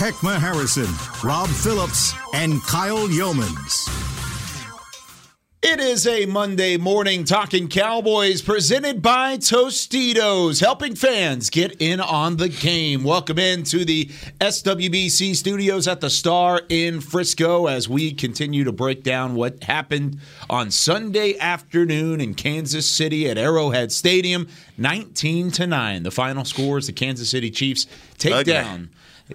Heckma Harrison, Rob Phillips, and Kyle Youmans. It is a Monday morning Talking Cowboys presented by Tostitos, helping fans get in on the game. Welcome into the SWBC studios at the Star in Frisco as we continue to break down what happened on Sunday afternoon in Kansas City at Arrowhead Stadium. 19 to 9. The final score is the Kansas City Chiefs take Okay. down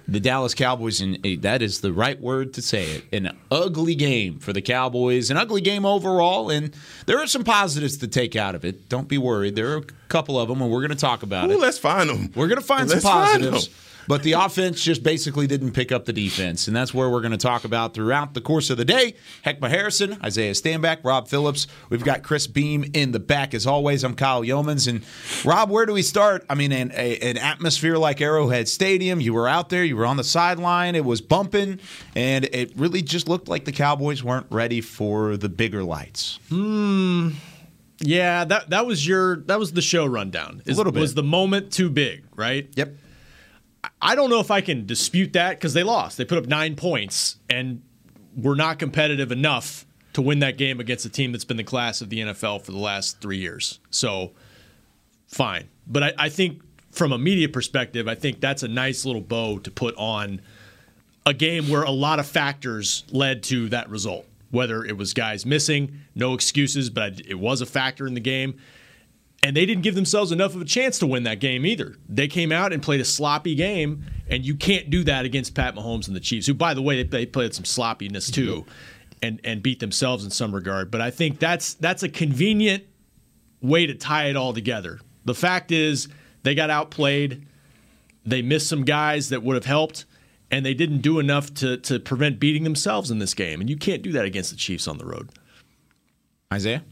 the Dallas Cowboys, and eh, that is the right word to say it. An ugly game for the Cowboys, an ugly game overall, and there are some positives to take out of it. Don't be worried. There are a couple of them, and we're going to talk about Ooh, it. let's find them. We're going to find Let's some find positives. 'em. But the offense just basically didn't pick up the defense, and that's where we're going to talk about throughout the course of the day. Heckma Harrison, Isaiah Stanback, Rob Phillips. We've got Chris Beam in the back as always. I'm Kyle Youmans, and Rob, where do we start? I mean, an, a, an atmosphere like Arrowhead Stadium. You were out there, you were on the sideline. It was bumping, and it really just looked like the Cowboys weren't ready for the bigger lights. Hmm. Yeah, that that was your that was the show rundown. Is, little bit. was the moment too big, right? Yep. I don't know if I can dispute that because they lost. They put up nine points and were not competitive enough to win that game against a team that's been the class of the NFL for the last three years. So, fine. But I, I think from a media perspective, I think that's a nice little bow to put on a game where a lot of factors led to that result. Whether it was guys missing, no excuses, but it was a factor in the game. And they didn't give themselves enough of a chance to win that game either. They came out and played a sloppy game, and you can't do that against Pat Mahomes and the Chiefs, who, by the way, they, played some sloppiness too, and and beat themselves in some regard. But I think that's that's a convenient way to tie it all together. The fact is, they got outplayed. They missed some guys that would have helped, and they didn't do enough to to prevent beating themselves in this game. And you can't do that against the Chiefs on the road. Isaiah?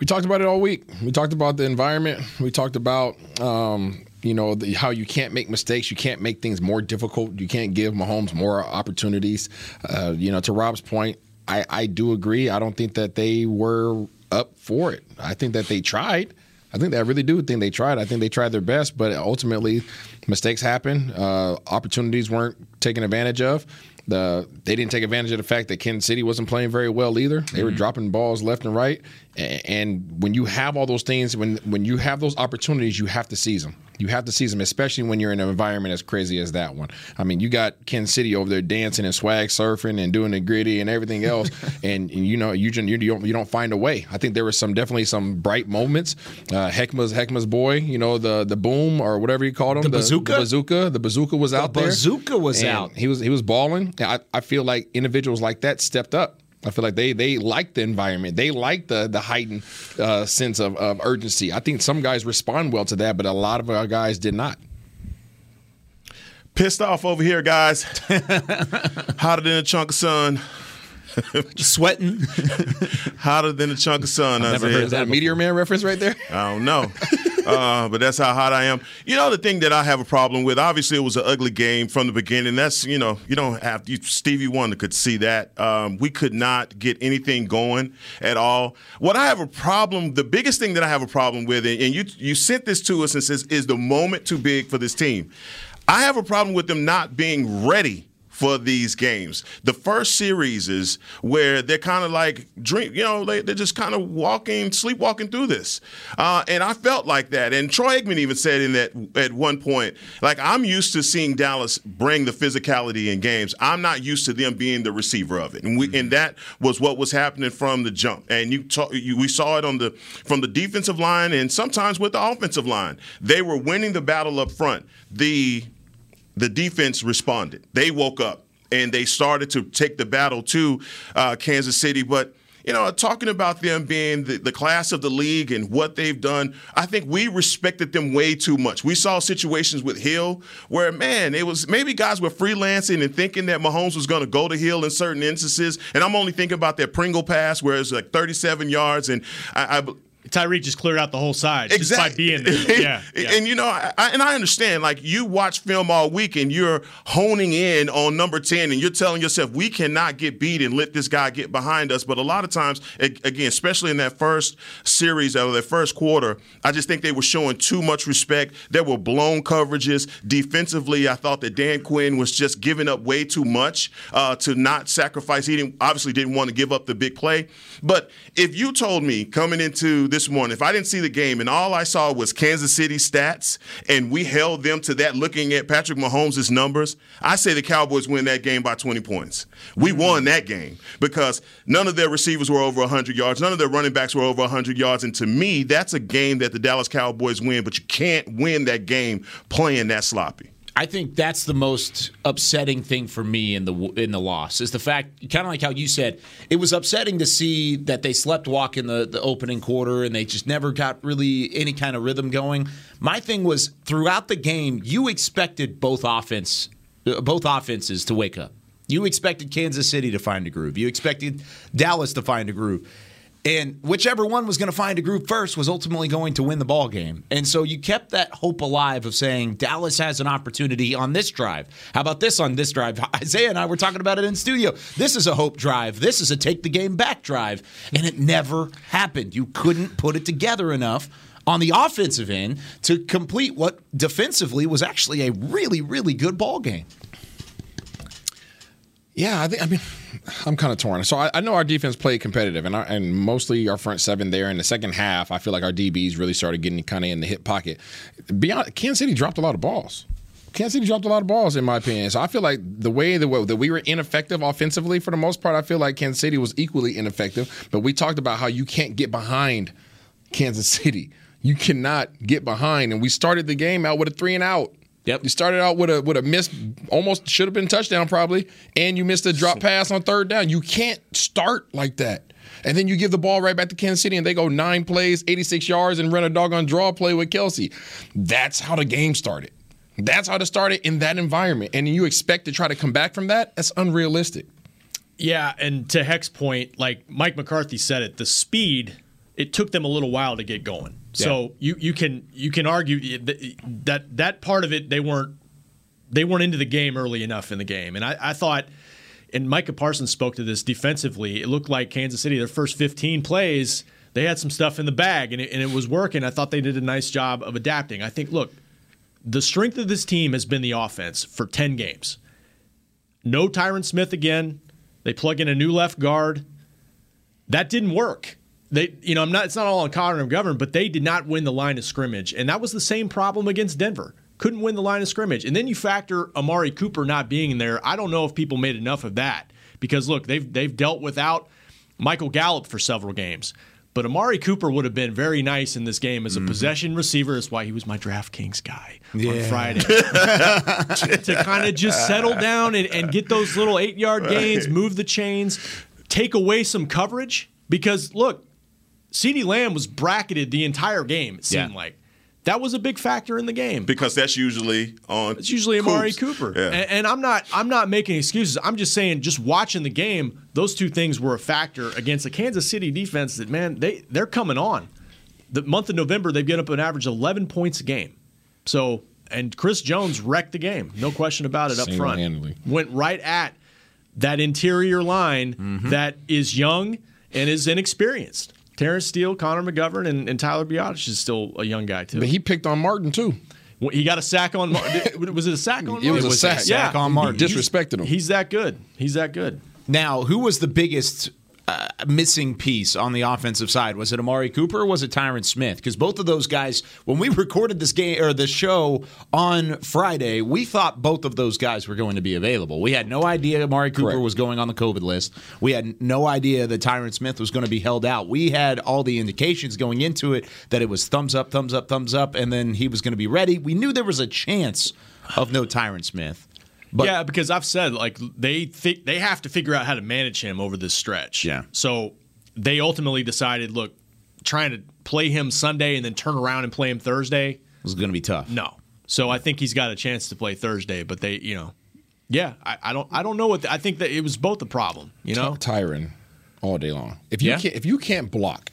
We talked about it all week. We talked about the environment. We talked about um, you know the, how you can't make mistakes. You can't make things more difficult. You can't give Mahomes more opportunities. Uh, you know, to Rob's point, I, I do agree. I don't think that they were up for it. I think that they tried. I think that I really do think they tried. I think they tried their best, but ultimately, mistakes happen. Uh, opportunities weren't taken advantage of. The they didn't take advantage of the fact that Kansas City wasn't playing very well either. They were dropping balls left and right. And when you have all those things, when when you have those opportunities, you have to seize them. You have to seize them, especially when you're in an environment as crazy as that one. I mean, you got Kansas City over there dancing and swag surfing and doing the Griddy and everything else, and, and you know you, you don't you don't find a way. I think there was some definitely some bright moments. Uh, Heckma's Heckma's boy, you know the the boom or whatever you called him, The bazooka? the bazooka, the bazooka was out there. The bazooka was out. He was he was balling. I, I feel like individuals like that stepped up. I feel like they they like the environment. They like the the heightened uh, sense of, of urgency. I think some guys respond well to that, but a lot of our guys did not. Pissed off over here, guys. Hotter than a chunk of sun. Sweating. Hotter than a chunk of sun. never heard Is that a Meteor Man reference right there? I don't know. uh, but that's how hot I am. You know, the thing that I have a problem with, obviously, it was an ugly game from the beginning. That's, you know, you don't have, Stevie Wonder could see that. Um, we could not get anything going at all. What I have a problem, the biggest thing that I have a problem with, and you, you sent this to us and says, is the moment too big for this team? I have a problem with them not being ready for these games. The first series is where they're kind of like drink, you know, they, they're just kind of walking, sleepwalking through this. Uh, and I felt like that. And Troy Aikman even said in that at one point, like I'm used to seeing Dallas bring the physicality in games. I'm not used to them being the receiver of it. And we and that was what was happening from the jump. And you, talk, you we saw it on the from the defensive line and sometimes with the offensive line. They were winning the battle up front. The the defense responded. They woke up and they started to take the battle to uh, Kansas City. But you know, talking about them being the, the class of the league and what they've done, I think we respected them way too much. We saw situations with Hill where, man, it was maybe guys were freelancing and thinking that Mahomes was going to go to Hill in certain instances. And I'm only thinking about that Pringle pass where it's like 37 yards. And I, I Tyreek just cleared out the whole side exactly. just by being there. Yeah, yeah. And you know, I, and I understand. Like you watch film all week, and you're honing in on number ten, and you're telling yourself, we cannot get beat and let this guy get behind us. But a lot of times, again, especially in that first series or that first quarter, I just think they were showing too much respect. There were blown coverages defensively. I thought that Dan Quinn was just giving up way too much uh, to not sacrifice. He didn't, obviously didn't want to give up the big play. But if you told me coming into this morning, if I didn't see the game and all I saw was Kansas City stats and we held them to that looking at Patrick Mahomes' numbers, I say the Cowboys win that game by 20 points. We won that game because none of their receivers were over 100 yards, none of their running backs were over 100 yards. And to me, that's a game that the Dallas Cowboys win, but you can't win that game playing that sloppy. I think that's the most upsetting thing for me in the in the loss is the fact, kind of like how you said, it was upsetting to see that they slept walk in the, the opening quarter and they just never got really any kind of rhythm going. My thing was throughout the game, you expected both offense, uh, both offenses to wake up. You expected Kansas City to find a groove. You expected Dallas to find a groove. And whichever one was going to find a group first was ultimately going to win the ball game. And so you kept that hope alive of saying Dallas has an opportunity on this drive. How about this on this drive? Isaiah and I were talking about it in studio. This is a hope drive. This is a take the game back drive. And it never happened. You couldn't put it together enough on the offensive end to complete what defensively was actually a really, really good ball game. Yeah, I think. I mean, I'm kind of torn. So I, I, know our defense played competitive, and our, and mostly our front seven there. In the second half, I feel like our DBs really started getting kind of in the hip pocket. Beyond Kansas City dropped a lot of balls. Kansas City dropped a lot of balls, in my opinion. So I feel like the way that we, that we were ineffective offensively for the most part, I feel like Kansas City was equally ineffective. But we talked about how you can't get behind Kansas City. You cannot get behind, and we started the game out with a three and out. Yep. You started out with a with a miss, almost should have been touchdown probably, and you missed a drop pass on third down. You can't start like that. And then you give the ball right back to Kansas City, and they go nine plays, 86 yards, and run a doggone draw play with Kelce. That's how the game started. That's how to start it started in that environment. And you expect to try to come back from that? That's unrealistic. Yeah, and to Heck's point, like Mike McCarthy said it, the speed, it took them a little while to get going. So you you can you can argue that that part of it they weren't they weren't into the game early enough in the game, and I, I thought. And Micah Parsons spoke to this defensively. It looked like Kansas City, their first 15 plays, they had some stuff in the bag and it, and it was working. I thought they did a nice job of adapting. I think, look, the strength of this team has been the offense for 10 games. No Tyron Smith again. They plug in a new left guard. That didn't work. They, you know, I'm not. It's not all on Connor McGovern, but they did not win the line of scrimmage, and that was the same problem against Denver. Couldn't win the line of scrimmage, and then you factor Amari Cooper not being there. I don't know if people made enough of that because look, they've they've dealt without Michael Gallup for several games. But Amari Cooper would have been very nice in this game as a mm-hmm. possession receiver. That's why he was my DraftKings guy yeah. on Friday. to kind of just settle down and, and, get those little eight yard gains, right. move the chains, take away some coverage. Because look, CeeDee Lamb was bracketed the entire game, it seemed yeah. like. That was a big factor in the game because that's usually on. It's usually Amari Cooper, yeah. and, and, I'm not. I'm not making excuses. I'm just saying, just watching the game, those two things were a factor against a Kansas City defense that man, they they're coming on. The month of November, they've get up an average of 11 points a game. So, and Chris Jones wrecked the game, no question about it. Up front, went right at that interior line mm-hmm. that is young and is inexperienced. Terence Steele, Connor McGovern, and, and Tyler Biadasz is still a young guy too. But he picked on Martin too. He got a sack on. was it a sack on? Martin? It was a sack. Yeah, sack on Martin. He, disrespected him. He's that good. He's that good. Now, who was the biggest uh, missing piece on the offensive side? Was it Amari Cooper or was it Tyron Smith? Because both of those guys, when we recorded this game or the show on Friday, we thought both of those guys were going to be available. We had no idea Amari Cooper Correct. was going on the COVID list. We had no idea that Tyron Smith was going to be held out. We had all the indications going into it that it was thumbs up, thumbs up, thumbs up, and then he was going to be ready. We knew there was a chance of no Tyron Smith. But, yeah, because I've said like they think they have to figure out how to manage him over this stretch. Yeah. So they ultimately decided, look, trying to play him Sunday and then turn around and play him Thursday. was going to be tough. No. So I think he's got a chance to play Thursday, but they, you know, yeah, I, I don't, I don't know what. The, I think that it was both a problem. You know, Tyron all day long. If you Yeah. can't, if you can't block,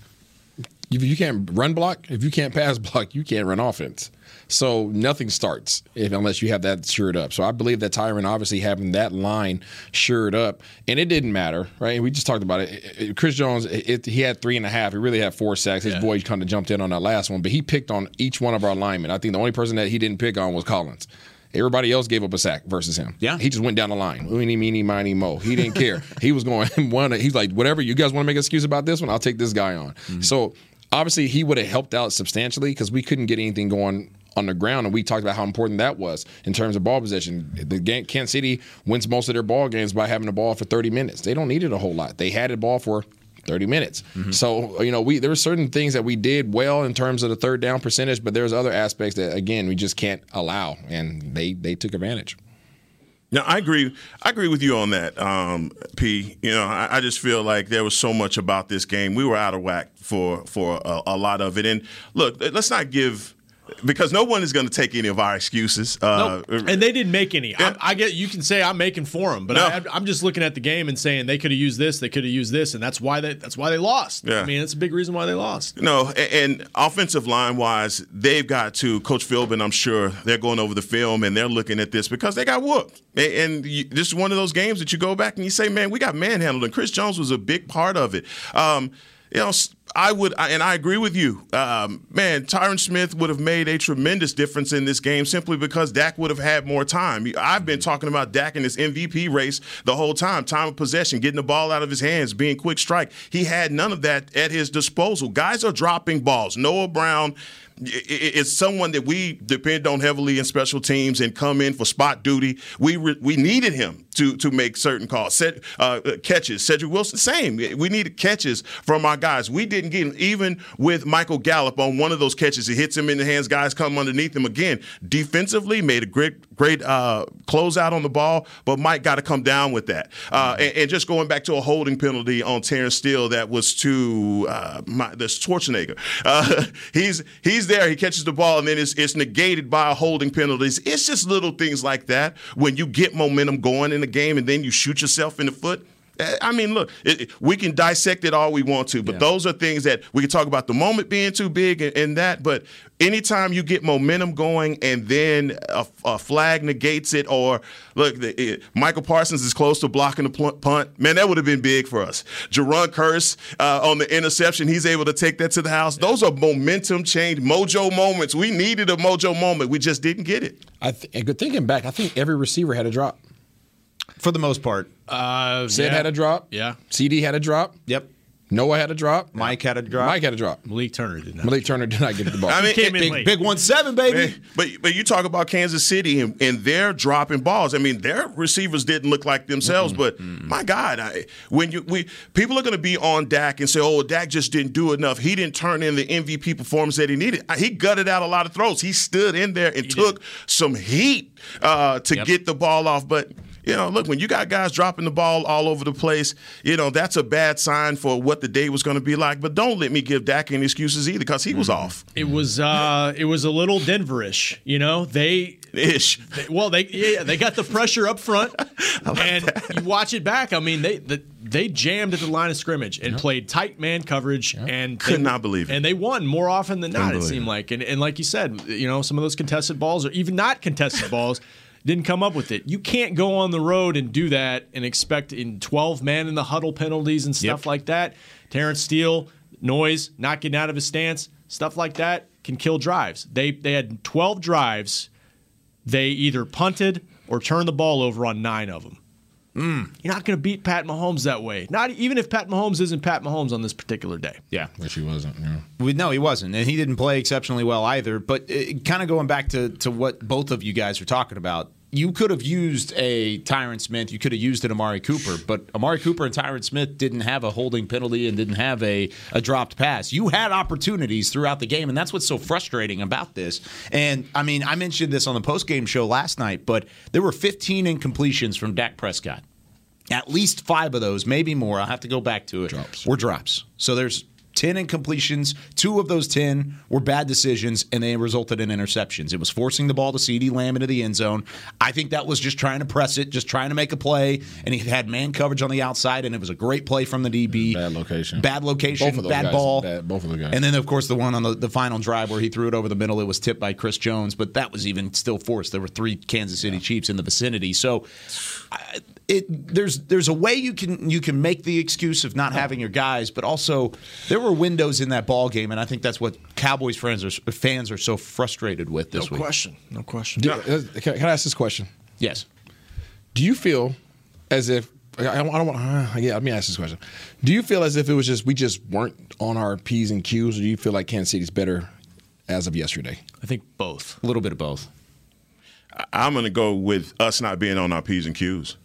if you can't run block, if you can't pass block, you can't run offense. So nothing starts if unless you have that shored up. So I believe that Tyron obviously having that line shored up, and it didn't matter, right? We just talked about it. Chris Jones, it, he had three and a half. He really had four sacks. His Yeah. boy kind of jumped in on that last one, but he picked on each one of our linemen. I think the only person that he didn't pick on was Collins. Everybody else gave up a sack versus him. Yeah. he just went down the line. Eeny, meeny, miny, mo. He didn't care. he was going one. He's like, whatever you guys want to make an excuse about this one, I'll take this guy on. Mm-hmm. So obviously he would have helped out substantially because we couldn't get anything going on the ground, and we talked about how important that was in terms of ball possession. The game, Kansas City wins most of their ball games by having the ball for 30 minutes. They don't need it a whole lot. They had the ball for 30 minutes. Mm-hmm. So, you know, we there were certain things that we did well in terms of the third down percentage, but there's other aspects that again we just can't allow and they they took advantage. No, I agree. I agree with you on that, um, P. You know, I, I just feel like there was so much about this game. We were out of whack for for a, a lot of it. And look, let's not give because no one is going to take any of our excuses. Uh, and they didn't make any. I, I get you can say I'm making for them, but No. I, I'm just looking at the game and saying they could have used this, they could have used this, and that's why they that's why they lost. Yeah. I mean, it's a big reason why they lost. No, a- and offensive line wise, they've got to. Coach Philbin, I'm sure they're going over the film and they're looking at this because they got whooped. A- And you, this is one of those games that you go back and you say, "Man, we got manhandled," and Chris Jones was a big part of it. Um, you know, I would, and I agree with you. Um, man, Tyron Smith would have made a tremendous difference in this game simply because Dak would have had more time. I've been talking about Dak in this MVP race the whole time. Time of possession, getting the ball out of his hands, being quick strike. He had none of that at his disposal. Guys are dropping balls. Noah Brown i- i- is someone that we depend on heavily in special teams and come in for spot duty. We re- we needed him to to make certain calls, set uh, catches. Cedric Wilson, same. We needed catches from our guys. We didn't get him. even with Michael Gallup on one of those catches. He hits him in the hands. Guys come underneath him again. Defensively, made a great great uh, closeout on the ball, but Mike got to come down with that. Uh, and, and just going back to a holding penalty on Terence Steele that was to uh, my, the Schwarzenegger. Uh, he's he's there. He catches the ball, and then it's, it's negated by a holding penalty. It's, it's just little things like that when you get momentum going in the game, and then you shoot yourself in the foot. I mean, look, it, it- we can dissect it all we want to, but those are things that we can talk about the moment being too big and, and that. But anytime you get momentum going and then a, a flag negates it, or look, the, it, Micah Parsons is close to blocking the pl- punt, man, that would have been big for us. Jayron Kearse uh, on the interception, he's able to take that to the house. Those are momentum change, mojo moments. We needed a mojo moment, we just didn't get it. I th- and good thinking back, I think every receiver had a drop. For the most part. Uh, Sid yeah. had a drop. Yeah. CeeDee had a drop. Yep. Noah had a drop. Mike had a drop. Mike had a drop. Malik Turner did not. Malik Turner did not get the ball. I mean, came it- in Big, late. big one seven, baby. But but you talk about Kansas City and, and they're dropping balls. I mean, their receivers didn't look like themselves. But my God, I, when you we people are going to be on Dak and say, "Oh, Dak just didn't do enough. He didn't turn in the MVP performance that he needed." He gutted out a lot of throws. He stood in there and took some heat uh, to Yep. get the ball off. But you know, look, when you got guys dropping the ball all over the place, you know, that's a bad sign for what the day was going to be like. But don't let me give Dak any excuses either because he was off. It was uh, it was a little Denverish. You know, they Ish. They- well, they yeah, they got the pressure up front, and you watch it back. I mean, they the, they jammed at the line of scrimmage and played tight man coverage, and Could they- not believe it. And they won more often than not. It believe seemed like, and, and like you said, you know, some of those contested balls, or even not contested balls. Didn't come up with it. You can't go on the road and do that and expect in 12 man in the huddle penalties and stuff Yep. like that. Terence Steele, noise, not getting out of his stance, stuff like that can kill drives. They they had 12 drives they either punted or turned the ball over on nine of them. Mm. You're not going to beat Pat Mahomes that way. Not even if Pat Mahomes isn't Pat Mahomes on this particular day. Yeah. Which he wasn't. Yeah. We- No, he wasn't, and he didn't play exceptionally well either. But uh, kind of going back to to what both of you guys are talking about, you could have used a Tyron Smith, you could have used an Amari Cooper, but Amari Cooper and Tyron Smith didn't have a holding penalty and didn't have a a dropped pass. You had opportunities throughout the game, and that's what's so frustrating about this. And I mean, I mentioned this on the post game show last night, but there were 15 incompletions from Dak Prescott. At least five of those, maybe more. I'll have to go back to it. Drops. Were drops. So there's 10 incompletions. Two of those 10 were bad decisions, and they resulted in interceptions. It was forcing the ball to CeeDee Lamb into the end zone. I think that was just trying to press it, just trying to make a play, and he had man coverage on the outside, and it was a great play from the DB. Bad location. Bad location, Both of those bad guys, ball. bad- both of the guys. And then, of course, the one on the, the final drive where he threw it over the middle, it was tipped by Chris Jones, but that was even still forced. There were three Kansas City Chiefs in the vicinity. So I- it there's there's a way you can you can make the excuse of not having your guys, but also there were windows in that ball game, and I think that's what Cowboys fans are fans are so frustrated with this week. no week. question. No question. Do- uh, can, can I ask this question? Yes. Do you feel as if I don't, I don't want? Uh, yeah, let me ask this question. Do you feel as if it was just we just weren't on our p's and q's, or do you feel like Kansas City's better as of yesterday? I think both. A little bit of both. I'm going to go with us not being on our P's and Q's.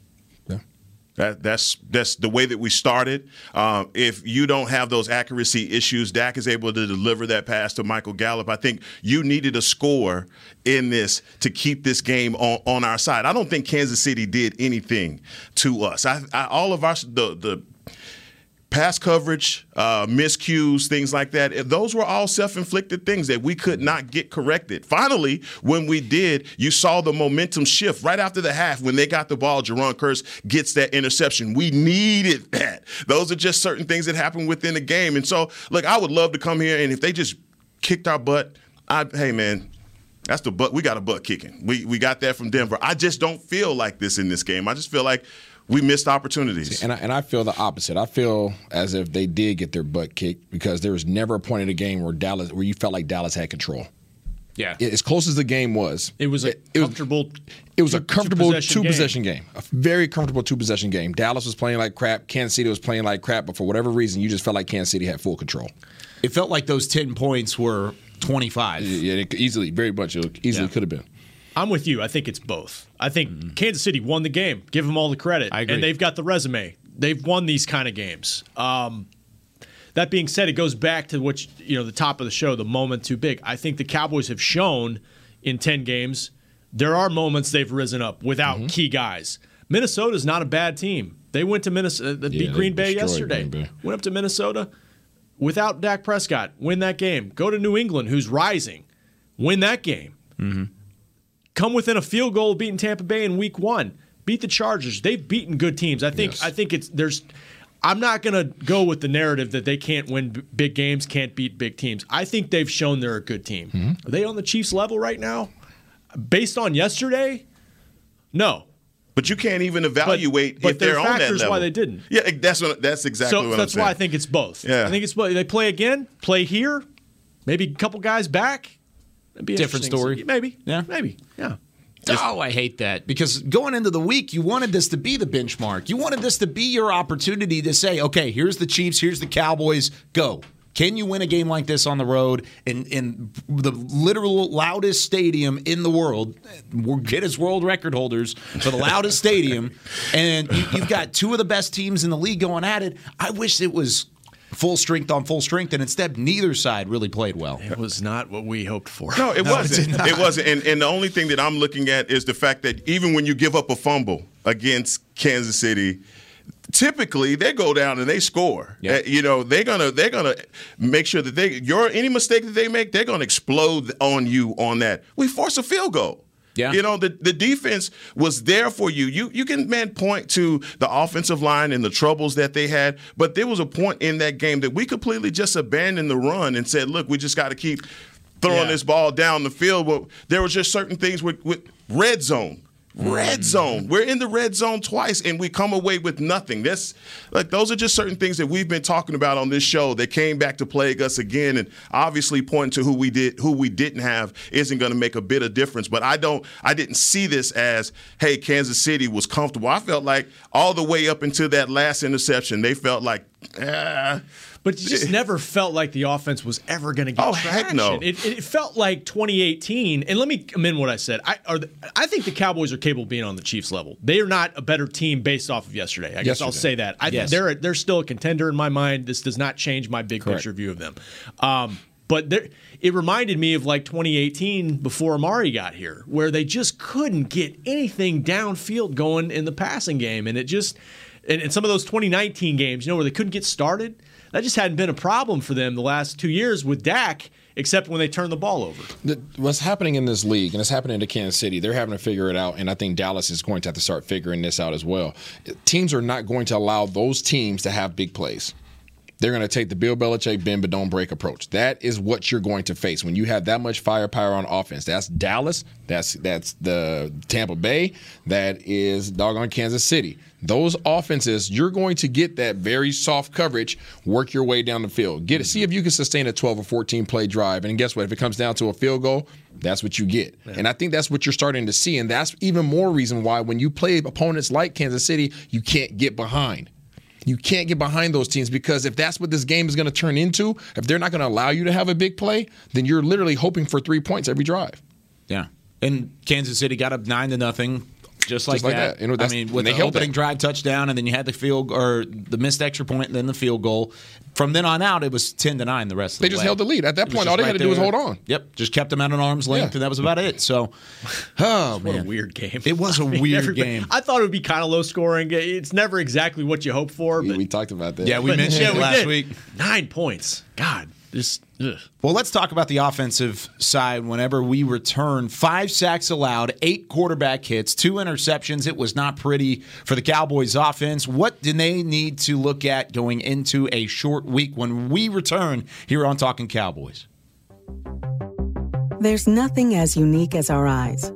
That, that's that's the way that we started. Um, if you don't have those accuracy issues, Dak is able to deliver that pass to Michael Gallup. I think you needed a score in this to keep this game on, on our side. I don't think Kansas City did anything to us. I, I all of our the the pass coverage, uh, miscues, things like that. Those were all self-inflicted things that we could not get corrected. Finally, when we did, you saw the momentum shift right after the half when they got the ball. Jayron Kearse gets that interception. We needed that. Those are just certain things that happen within the game. And so, look, I would love to come here and if they just kicked our butt, I hey man. That's the butt. We got a butt kicking. We we got that from Denver. I just don't feel like this in this game. I just feel like we missed opportunities. And I, and I feel the opposite. I feel as if they did get their butt kicked because there was never a point in the game where Dallas where you felt like Dallas had control. Yeah. As close as the game was, It was a it was- comfortable. It was a comfortable two-possession two game. possession game. A very comfortable two possession game. Dallas was playing like crap. Kansas City was playing like crap. But for whatever reason, you just felt like Kansas City had full control. It felt like those 10 points were 25. Yeah, it could easily, very much, it easily Yeah. could have been. I'm with you. I think it's both. I think Kansas City won the game. Give them all the credit. And they've got the resume. They've won these kind of games. Um, that being said, it goes back to what you know the top of the show, the moment too big. I think the Cowboys have shown in ten games there are moments they've risen up without Mm-hmm. key guys. Minnesota's not a bad team. They went to Minnesota, they beat Green Bay yesterday. Green Bay. Went up to Minnesota without Dak Prescott, win that game. Go to New England, who's rising, win that game come within a field goal of beating Tampa Bay in week one. Beat the Chargers. They've beaten good teams. I think Yes. I think it's there's I'm not going to go with the narrative that they can't win b- big games, can't beat big teams. I think they've shown they're a good team. Mm-hmm. Are they on the Chiefs level right now? Based on yesterday? No. But you can't even evaluate but if they're on that level. why they didn't. Yeah, that's what, that's exactly so what saying. That's why I think it's both. Yeah. I think it's both. They play again, play here, maybe a couple guys back. Different story. Maybe. Yeah. Maybe. Yeah. oh, I hate that because going into the week, you wanted this to be the benchmark. You wanted this to be your opportunity to say, okay, here's the Chiefs, here's the Cowboys, go. Can you win a game like this on the road in, in the literal loudest stadium in the world? We're Guinness World Record holders for the loudest stadium, and you, you've got two of the best teams in the league going at it. I wish it was full strength on full strength, and instead, neither side really played well. It was not what we hoped for. No, it wasn't. It, wasn't. And, and the only thing that I'm looking at is the fact that even when you give up a fumble against Kansas City, typically they go down and they score. Yeah. Uh, you know, they're gonna they're gonna make sure that they your any mistake that they make, they're gonna explode on you on that. We force a field goal. Yeah. You know, the, the defense was there for you. You you can man point to the offensive line and the troubles that they had, but there was a point in that game that we completely just abandoned the run and said, look, we just got to keep throwing Yeah. this ball down the field. But there was just certain things with, with red zone. Red zone. We're in the red zone twice, and we come away with nothing. That's like those are just certain things that we've been talking about on this show that came back to plague us again, and obviously pointing to who we did, who we didn't have, isn't going to make a bit of difference. But I don't, I didn't see this as, hey, Kansas City was comfortable. I felt like all the way up until that last interception, they felt like, ah. But you just never felt like the offense was ever going to get Oh, traction. heck no. It, it felt like 2018. And let me amend what I said. I are the, I think the Cowboys are capable of being on the Chiefs level. They are not a better team based off of yesterday. I guess I'll say that. I Yes. they're they're still a contender in my mind. This does not change my big Correct. picture view of them. Um, But there, it reminded me of like 2018 before Amari got here, where they just couldn't get anything downfield going in the passing game. And it just, and, and some of those 2019 games, you know, where they couldn't get started, that just hadn't been a problem for them the last two years with Dak except when they turn the ball over. The, what's happening in this league, and it's happening to Kansas City, they're having to figure it out, and I think Dallas is going to have to start figuring this out as well. Teams are not going to allow those teams to have big plays. They're going to take the Bill Belichick bend but don't break approach. That is what you're going to face when you have that much firepower on offense. That's Dallas. That's that's the Tampa Bay. That is doggone Kansas City. Those offenses, you're going to get that very soft coverage, work your way down the field. Get it. See if you can sustain a 12 or 14 play drive. And guess what? If it comes down to a field goal, that's what you get. Yeah. And I think that's what you're starting to see. And that's even more reason why when you play opponents like Kansas City, you can't get behind. You can't get behind those teams because if that's what this game is going to turn into, if they're not going to allow you to have a big play, then you're literally hoping for three points every drive. Yeah. And Kansas City got up nine to nothing just like, just like that. that. You know, I mean, with the opening drive touchdown, and then you had the field or the missed extra point, and then the field goal. From then on out, it was ten to nine. The rest they the year. They just way. held the lead. At that point, all they right had to do was hold on. Yep, just kept them at an arm's length, yeah. and that was about it. So, oh man, a weird game. It was a I mean, weird game. I thought it would be kind of low scoring. It's never exactly what you hope for. But, we talked about that. Yeah, we mentioned yeah, it last did. week. Nine points. God, just ugh. well, let's talk about the offensive side. Whenever we return, five sacks allowed, eight quarterback hits, two interceptions. It was not pretty for the Cowboys' offense. What do they need to look at going into a short week when we return here on Talking Cowboys? There's nothing as unique as our eyes,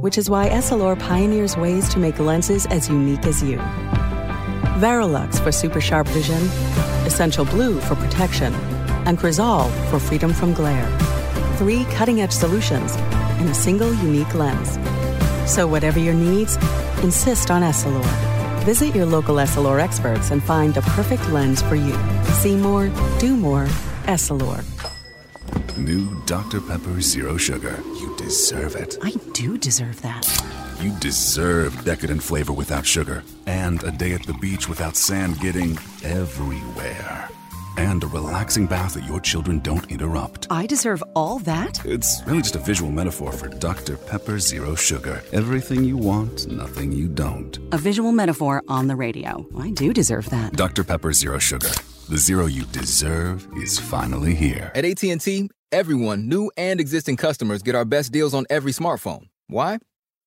which is why Essilor pioneers ways to make lenses as unique as you. Varilux for super sharp vision Essential Blue for protection, and Crizal for freedom from glare. Three cutting edge solutions in a single unique lens. So, whatever your needs, insist on Essilor. Visit your local Essilor experts and find the perfect lens for you. See more, do more, Essilor. New Dr. Pepper Zero Sugar. You deserve it. I do deserve that. You deserve decadent flavor without sugar, and a day at the beach without sand getting everywhere. And a relaxing bath that your children don't interrupt. I deserve all that? It's really just a visual metaphor for Dr. Pepper Zero Sugar. Everything you want, nothing you don't. A visual metaphor on the radio. I do deserve that. Dr. Pepper Zero Sugar. The zero you deserve is finally here. At AT&T, everyone, new and existing customers, get our best deals on every smartphone. Why?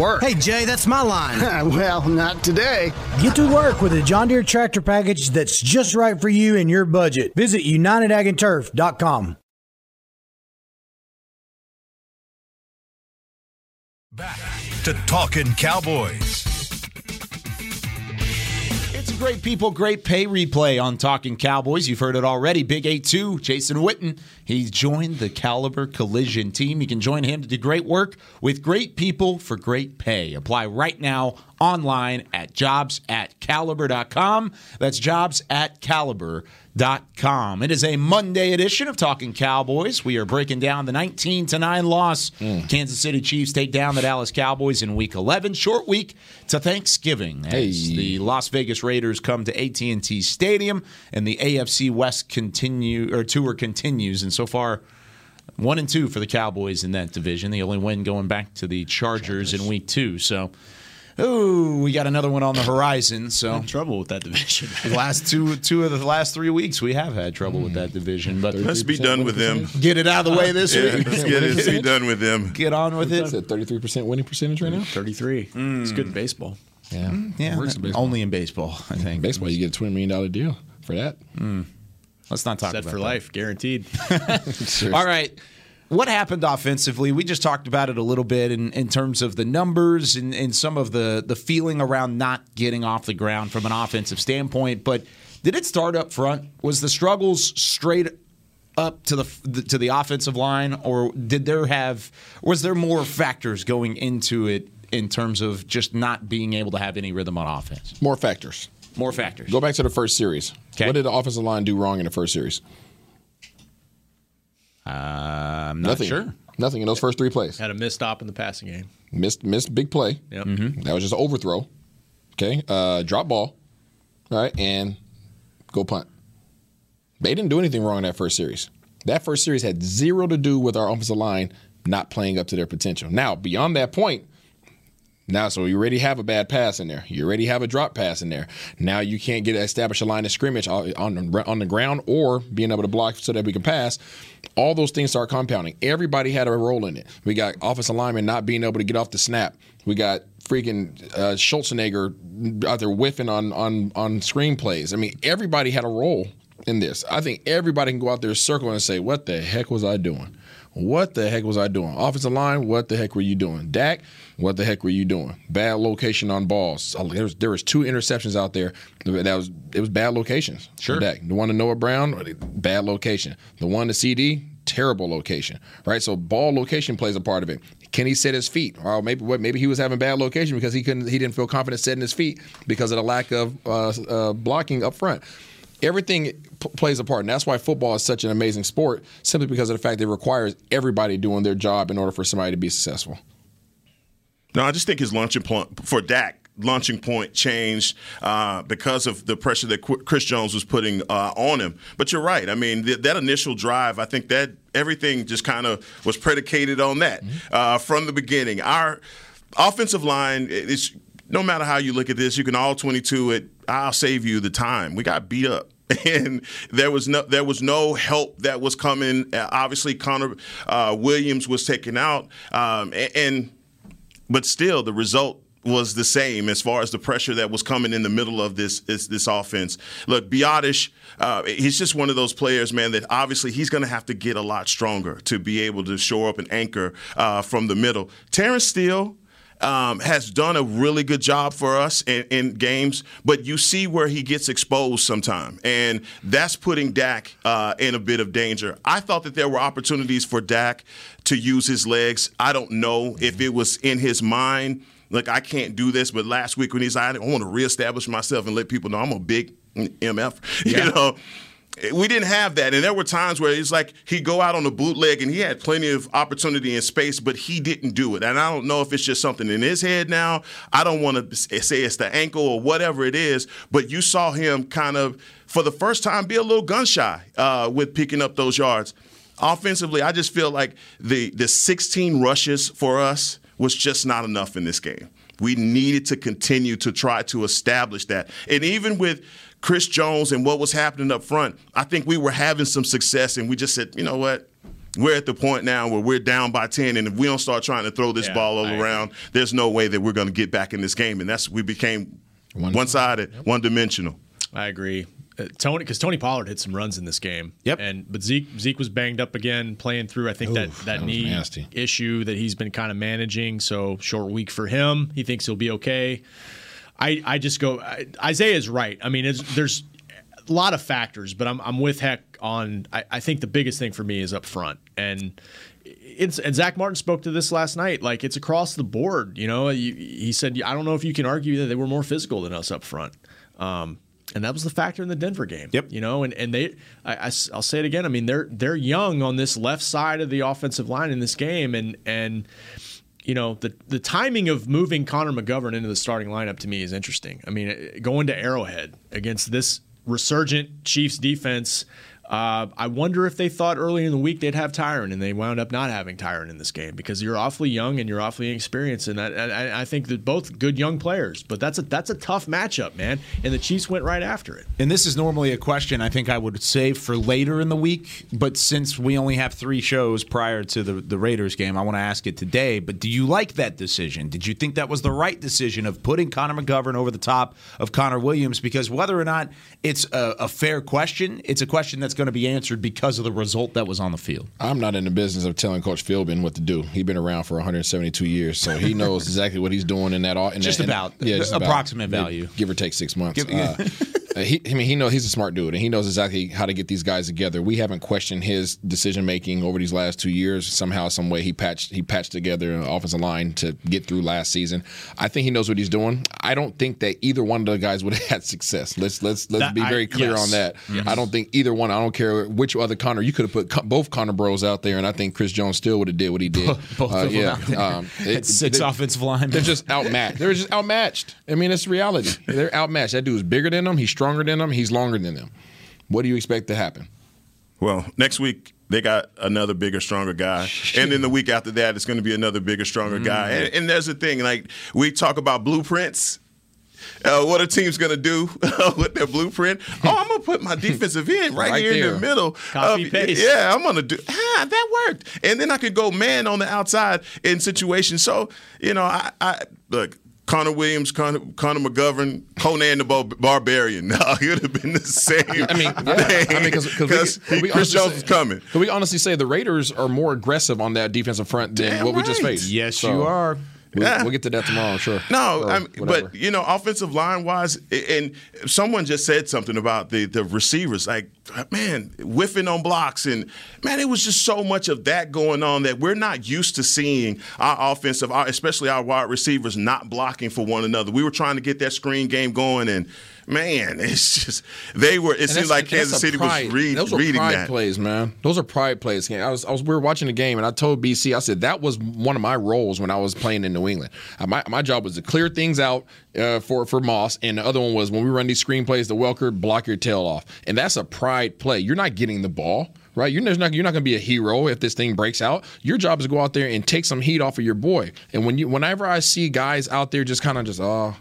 work. Hey, Jay, that's my line. well, not today. Get to work with a John Deere tractor package that's just right for you and your budget. Visit UnitedAgAndTurf.com. Back to Talking Cowboys. Great people, great pay replay on Talking Cowboys. You've heard it already. Big 8 2, Jason Witten. He's joined the Caliber Collision team. You can join him to do great work with great people for great pay. Apply right now online at jobs at caliber.com. That's jobs at caliber.com. It is a Monday edition of Talking Cowboys. We are breaking down the 19 to 9 loss. Mm. Kansas City Chiefs take down the Dallas Cowboys in week 11. Short week to Thanksgiving as hey. the Las Vegas Raiders come to AT&T Stadium and the AFC West continue or tour continues and so far one and two for the Cowboys in that division. The only win going back to the Chargers, Chargers. in week two. So Oh, we got another one on the horizon. So trouble with that division. the last two two of the last three weeks, we have had trouble with that division. But let's be done with them. Get it out of the way this yeah, week. Let's get it. be done with them. Get on with it. Thirty-three percent winning percentage right now. Thirty-three. Mm. It's good in baseball. Yeah, mm, yeah. In baseball. Only in baseball, I think. baseball, you get a twenty million dollar deal for that. Mm. Let's not talk Set about for that. life, guaranteed. All right. What happened offensively? We just talked about it a little bit in, in terms of the numbers and, and some of the, the feeling around not getting off the ground from an offensive standpoint. But did it start up front? Was the struggles straight up to the to the offensive line, or did there have was there more factors going into it in terms of just not being able to have any rhythm on offense? More factors. More factors. Go back to the first series. What did the offensive line do wrong in the first series? I'm not Nothing. sure. Nothing in those first three plays. Had a missed stop in the passing game. Missed missed big play. Yep. That was just an overthrow. Okay. Uh, drop ball. All right. And go punt. They didn't do anything wrong in that first series. That first series had zero to do with our offensive line not playing up to their potential. Now, beyond that point, now, so you already have a bad pass in there. You already have a drop pass in there. Now you can't get establish a line of scrimmage on the, on the ground or being able to block so that we can pass. All those things start compounding. Everybody had a role in it. We got offensive linemen not being able to get off the snap. We got freaking uh, Schultzenegger out there whiffing on on on screen plays. I mean, everybody had a role in this. I think everybody can go out there circle and say, "What the heck was I doing?" What the heck was I doing? Offensive line, what the heck were you doing? Dak, what the heck were you doing? Bad location on balls. Uh, There was, there was two interceptions out there. That was it was bad locations. Sure. Dak. The one to Noah Brown, bad location. The one to CeeDee, terrible location. Right. So ball location plays a part of it. Can he set his feet? Or maybe what? Maybe he was having bad location because he couldn't. He didn't feel confident setting his feet because of the lack of uh, uh, blocking up front everything p- plays a part, and that's why football is such an amazing sport. Simply because of the fact that it requires everybody doing their job in order for somebody to be successful. No, I just think his launching point for Dak. Launching point changed uh, because of the pressure that Qu- Chris Jones was putting uh, on him. But you're right. I mean, th- that initial drive, I think that everything just kind of was predicated on that uh, from the beginning. Our offensive line is no matter how you look at this, you can all 22 it. I'll save you the time. We got beat up. And there was no there was no help that was coming. Uh, obviously, Connor uh, Williams was taken out, um, and, and but still the result was the same as far as the pressure that was coming in the middle of this this, this offense. Look, Biadasz, uh, he's just one of those players, man. That obviously he's going to have to get a lot stronger to be able to shore up and anchor uh, from the middle. Terence Steele um, has done a really good job for us in, in, games, but you see where he gets exposed sometime, and that's putting Dak uh, in a bit of danger. I thought that there were opportunities for Dak to use his legs. I don't know if it was in his mind. Look, I can't do this, but last week when he's like, I want to reestablish myself and let people know I'm a big MF, Yeah. you know we didn't have that. And there were times where it's like he'd go out on the bootleg and he had plenty of opportunity and space, but he didn't do it. And I don't know if it's just something in his head now. I don't want to say it's the ankle or whatever it is, but you saw him kind of, for the first time, be a little gun shy uh, with picking up those yards. Offensively, I just feel like the, the 16 rushes for us was just not enough in this game. We needed to continue to try to establish that. And even with Chris Jones and what was happening up front, I think we were having some success, and we just said, you know what? We're at the point now where we're down by 10, and if we don't start trying to throw this Yeah, ball all I around, there's no way that we're going to get back in this game. And that's we became one sided, one dimensional. I agree. Uh, Tony, because Tony Pollard hit some runs in this game. Yep. And but Zeke Zeke was banged up again, playing through. I think that Oof, that that was knee nasty. issue that he's been kind of managing. So short week for him. He thinks he'll be okay. I I just go. I, Isaiah is right. I mean, it's, there's a lot of factors, but I'm I'm with Heck on. I, I think the biggest thing for me is up front and. It's, and Zack Martin spoke to this last night. Like it's across the board. You know, he, he said, "I don't know if you can argue that they were more physical than us up front." Um, and that was the factor in the Denver game. Yep. You know, and and they, I, I, will say it again. I mean, they're they're young on this left side of the offensive line in this game, and and you know the the timing of moving Connor McGovern into the starting lineup to me is interesting. I mean, going to Arrowhead against this resurgent Chiefs defense. Uh, I wonder if they thought early in the week they'd have Tyron, and they wound up not having Tyron in this game because you're awfully young and you're awfully inexperienced, and I, I, I think that both good young players. But that's a that's a tough matchup, man. And the Chiefs went right after it. And this is normally a question I think I would save for later in the week, but since we only have three shows prior to the, the Raiders game, I want to ask it today. But do you like that decision? Did you think that was the right decision of putting Connor McGovern over the top of Connor Williams? Because whether or not it's a, a fair question, it's a question that's going to be answered because of the result that was on the field. I'm not in the business of telling Coach Philbin what to do. He's been around for 172 years, so he knows exactly what he's doing in that. In just that, about in, yeah, just approximate value, give or take six months. Uh, he, I mean, he knows he's a smart dude, and he knows exactly how to get these guys together. We haven't questioned his decision making over these last two years. Somehow, some way, he patched he patched together an offensive line to get through last season. I think he knows what he's doing. I don't think that either one of the guys would have had success. Let's let's let's That- be I- very clear yes. on that. Yes. I don't think either one. I don't care which other Connor. You could have put both Connor Bros out there, and I think Chris Jones still would have did what he did. Both Uh, of them yeah, um, Had six they- offensive linemen. They're just outmatched. They're just outmatched. I mean, it's reality. They're outmatched. That dude's bigger than them. He's stronger than them. He's longer than them. What do you expect to happen? Well, next week they got another bigger, stronger guy, and then the week after that it's going to be another bigger, stronger guy. And, and there's the thing, like we talk about blueprints. Uh, what a team's going to do with their blueprint? Oh, I'm going to put my defensive end right, Right here in the middle. Copy, of- paste. Yeah, I'm going to do. Ah, that worked. And then I could go man on the outside in situations. So you know, I, I look. Connor Williams, Connor, Connor McGovern, Conan the Bar- Barbarian. No, it would have been the same. I mean, yeah. I mean, because Because Chris Jones is coming. Can we honestly say the Raiders are more aggressive on that defensive front than Damn what we just faced? Yes, So, you are. We'll, Yeah. we'll get to that tomorrow, sure. No, I mean, but you know, offensive line wise, and someone just said something about the the receivers, like man, whiffing on blocks, and man, it was just so much of that going on that we're not used to seeing our offensive, especially our wide receivers, not blocking for one another. We were trying to get that screen game going, and man, it's just they were. It seemed like Kansas City pride- was read, Those are reading pride that. plays, man. Those are pride plays. I was, I was, we were watching the game, and I told BC, I said that was one of my roles when I was playing in New England. Uh, My, my job was to clear things out uh, for for Moss, and the other one was when we run these screen plays, the Welker block your tail off, and that's a pride play. You're not getting the ball. Right, you're not you're not going to be a hero if this thing breaks out. Your job is to go out there and take some heat off of your boy. And when you, whenever I see guys out there just kind of just oh,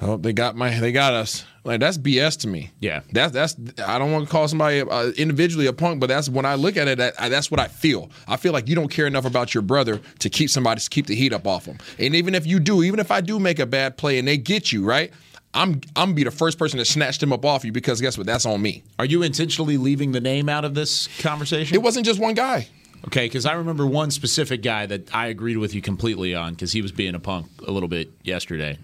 oh, they got my, they got us. Like that's BS to me. Yeah. That's that's I don't want to call somebody uh, individually a punk, but that's when I look at it. That, I, that's what I feel. I feel like you don't care enough about your brother to keep somebody to keep the heat up off him. And even if you do, even if I do make a bad play and they get you right, I'm I'm be the first person to snatch them up off you because guess what? That's on me. Are you intentionally leaving the name out of this conversation? It wasn't just one guy. Okay, because I remember one specific guy that I agreed with you completely on because he was being a punk a little bit yesterday.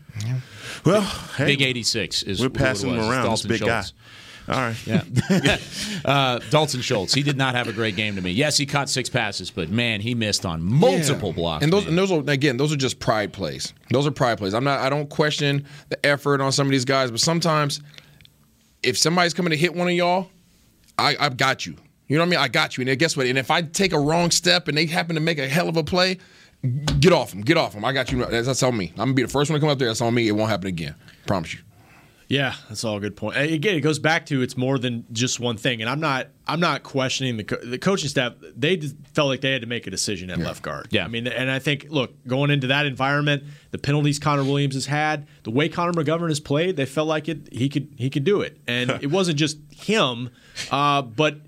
Well, hey, Big 86 is we're who it passing him was. around. This Dalton big guy. All right. Yeah. uh, Dalton Schultz. He did not have a great game to me. Yes, he caught six passes, but man, he missed on multiple Yeah. blocks. And those, man. and those are again, those are just pride plays. Those are pride plays. I'm not. I don't question the effort on some of these guys, but sometimes, if somebody's coming to hit one of y'all, I, I've got you. You know what I mean? I got you. And guess what? And if I take a wrong step and they happen to make a hell of a play, get off them. Get off them. I got you. That's, that's on me. I'm gonna be the first one to come up there. That's on me. It won't happen again. Promise you. Yeah, that's all a good point. Again, it goes back to it's more than just one thing, and I'm not I'm not questioning the co- the coaching staff. They felt like they had to make a decision at left guard. Yeah. I mean, and I think look going into that environment, the penalties Connor Williams has had, the way Connor McGovern has played, they felt like it he could he could do it, and it wasn't just him, uh, but.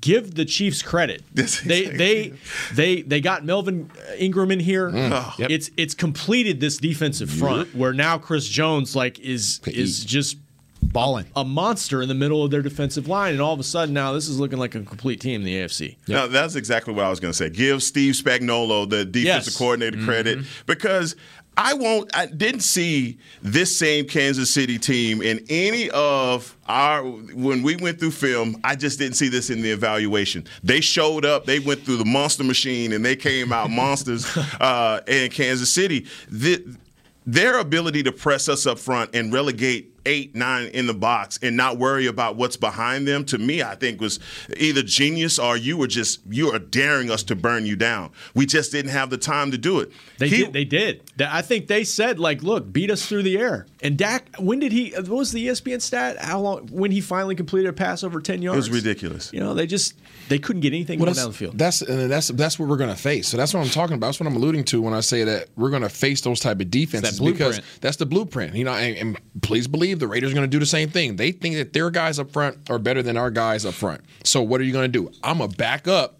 Give the Chiefs credit. They they they they got Melvin Ingram in here. Mm. Oh, yep. It's it's completed this defensive front where now Chris Jones like is is just balling a monster in the middle of their defensive line, and all of a sudden now this is looking like a complete team in the AFC. No, that's exactly what I was going to say. Give Steve Spagnuolo, the defensive Yes. coordinator, credit mm-hmm. because I won't. I didn't see this same Kansas City team in any of our when we went through film. I just didn't see this in the evaluation. They showed up. They went through the monster machine and they came out monsters uh, in Kansas City. The, their ability to press us up front and relegate eight, nine in the box and not worry about what's behind them, to me, I think was either genius or you were just you are daring us to burn you down. We just didn't have the time to do it. They He- did. They did. I think they said like, "Look, beat us through the air." And Dak, when did he? What was the ESPN stat? How long? When he finally completed a pass over ten yards? It was ridiculous. You know, they just they couldn't get anything Well, going that's, down the field. That's and that's that's what we're going to face. So that's what I'm talking about. That's what I'm alluding to when I say that we're going to face those type of defenses because that's the blueprint. You know, and, and please believe the Raiders are going to do the same thing. They think that their guys up front are better than our guys up front. So what are you going to do? I'm gonna back up.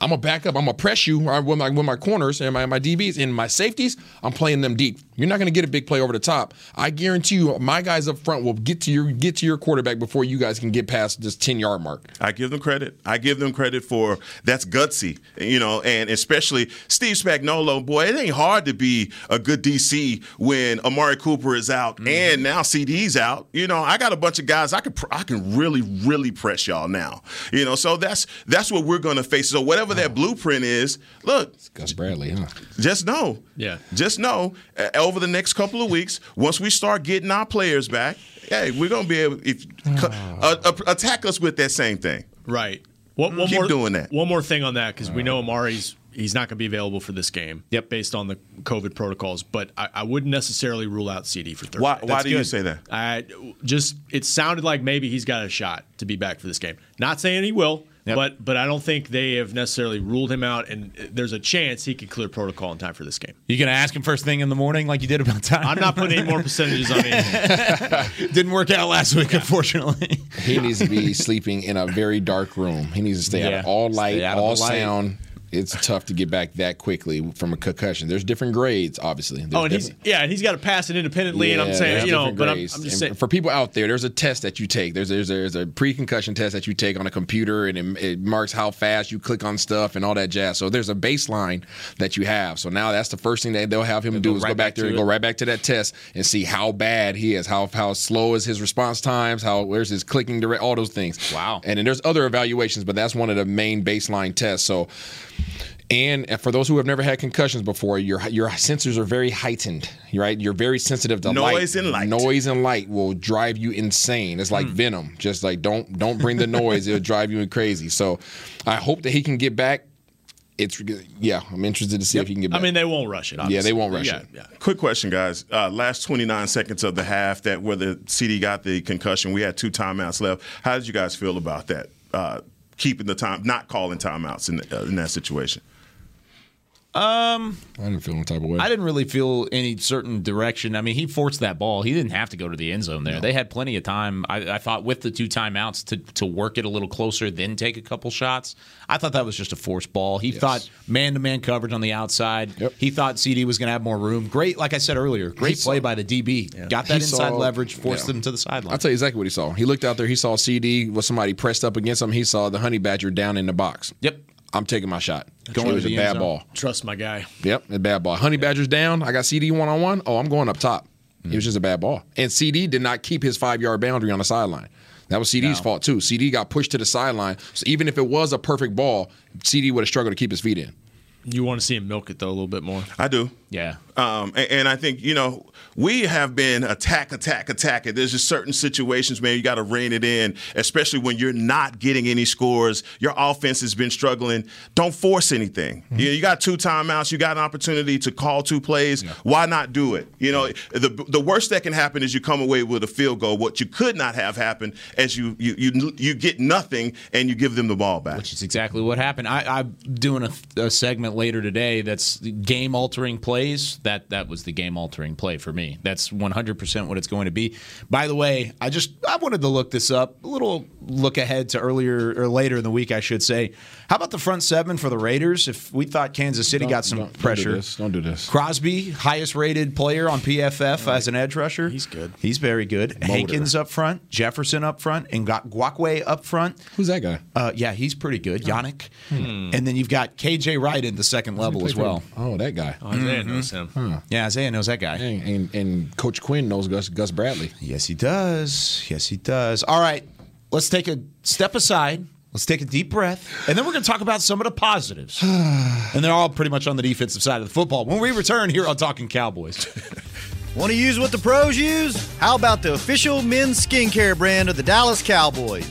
I'm gonna back up. I'm gonna press you with my with my corners and my, my DBs and my safeties. I'm playing them deep You're not going to get a big play over the top. I guarantee you, my guys up front will get to your get to your quarterback before you guys can get past this 10 yard mark. I give them credit. I give them credit for that's gutsy, you know, and especially Steve Spagnuolo. Boy, it ain't hard to be a good DC when Amari Cooper is out Mm-hmm. and now CeeDee's out. You know, I got a bunch of guys I can pr- I can really really press y'all now. You know, so that's that's what we're going to face. So whatever that blueprint is, look, Gus Bradley, huh? just know, Yeah. just know uh, over the next couple of weeks, once we start getting our players back, hey, we're gonna be able if uh, uh, attack us with that same thing. Right. One, one Keep more, doing that. One more thing on that because we know Amari's he's not going to be available for this game. Yep. Based on the COVID protocols, but I, I wouldn't necessarily rule out CeeDee for Thursday. Why- why That's do you say that? I just it sounded like maybe he's got a shot to be back for this game. Not saying he will. But but I don't think they have necessarily ruled him out, and there's a chance he could clear protocol in time for this game. You gonna ask him first thing in the morning like you did about time? I'm not putting any more percentages on anything. Didn't work out last week, unfortunately. He needs to be sleeping in a very dark room. He needs to stay out of all light, out of all the light. sound. It's tough to get back that quickly from a concussion. There's different grades, obviously. There's oh, and he's yeah, and he's got to pass it independently, and I'm saying you know, but I'm, I'm just And saying for people out there, there's a test that you take. There's there's there's a pre-concussion test that you take on a computer, and it, it marks how fast you click on stuff and all that jazz. So there's a baseline that you have. So now that's the first thing that they'll have him do go is right go back back there and it. go right back to that test and see how bad he is, how how slow is his response times, how where's his clicking direct, all those things. Wow. And then there's other evaluations, but that's one of the main baseline tests. So. And for those who have never had concussions before, your your sensors are very heightened, right? You're very sensitive to Noise and light. Noise and light will drive you insane. It's like Hmm. venom. Just like don't don't bring the noise; it'll drive you crazy. So, I hope that he can get back. It's yeah, I'm interested to see if he can get back. I mean, they won't rush it. yeah, they won't rush yeah, it. Yeah. Quick question, guys. Uh, last 29 seconds of the half, that where the CeeDee got the concussion, we had two timeouts left. How did you guys feel about that? Uh, keeping the time, not calling timeouts in, uh, in that situation. Um, I didn't feel any type of way. I didn't really feel any certain direction. I mean, he forced that ball. He didn't have to go to the end zone there. They had plenty of time. I, I thought with the two timeouts to to work it a little closer, then take a couple shots. I thought that was just a forced ball. He thought man to man coverage on the outside. He thought CeeDee was going to have more room. Great, like I said earlier, great He play saw- by the DB. Got that He inside saw- leverage, forced yeah. them to the sideline. I'll tell you exactly what he saw. He looked out there. He saw CeeDee with somebody pressed up against him. He saw the honey badger down in the box. Yep. I'm taking my shot. Going it to was the a bad zone. ball. Trust my guy. Yep, a bad ball. Honey Badger's down. I got CeeDee one on one. Oh, I'm going up top. It was hmm. just a bad ball. And CeeDee did not keep his five yard boundary on the sideline. That was CeeDee's No. fault too. CeeDee got pushed to the sideline. So even if it was a perfect ball, CD would have struggled to keep his feet in. You want to see him milk it though a little bit more. I do. Yeah. Um, and, and I think, you know, we have been attack, attack, attack. And There's just certain situations, man, you got to rein it in, especially when you're not getting any scores. Your offense has been struggling. Don't force anything. You, you got two timeouts. You got an opportunity to call two plays. Why not do it? You know, the the worst that can happen is you come away with a field goal. What you could not have happened is you you you, you get nothing and you give them the ball back. Which is exactly what happened. I, I'm doing a, a segment later today that's game altering plays. That that was the game altering play for me. That's 100% what it's going to be. By the way, I just I wanted to look this up. A little look ahead to earlier or later in the week, I should say. How about the front seven for the Raiders? If we thought Kansas City Don't- got some don't- don't do pressure, this. Don't do this. Crosby, highest rated player on PFF as an edge rusher. He's good. He's very good. Hankins up front, Jefferson up front, and got Ngakoue up front. Who's that guy? Uh, yeah, he's pretty good. Yannick. And then you've got KJ Wright in the second level as well. Oh, that guy. Oh, Isaiah knows mm-hmm. him. Huh. Yeah, Isaiah knows that guy. And, and, and Coach Quinn knows Gus, Gus Bradley. Yes, he does. Yes, he does. All right, let's take a step aside. Let's take a deep breath, and then we're going to talk about some of the positives. and they're all pretty much on the defensive side of the football. When we return here on Talking Cowboys. Want to use what the pros use? How about the official men's skincare brand of the Dallas Cowboys?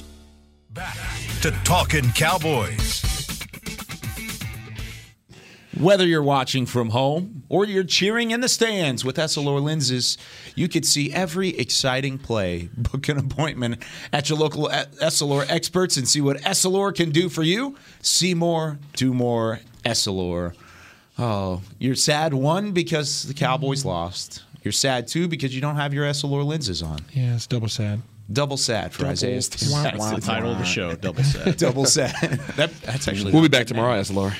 Back to Talking Cowboys. Whether you're watching from home or you're cheering in the stands with Essilor lenses, you could see every exciting play. Book an appointment at your local Essilor experts and see what Essilor can do for you. See more, do more, Essilor. Oh, you're sad one because the Cowboys lost. You're sad two because you don't have your Essilor lenses on. Yeah, it's double sad. Double sad for Double Isaiah. sad. That's the title of the show, Double Sad. Double sad. That, that's actually. We'll be back tomorrow, Essilor.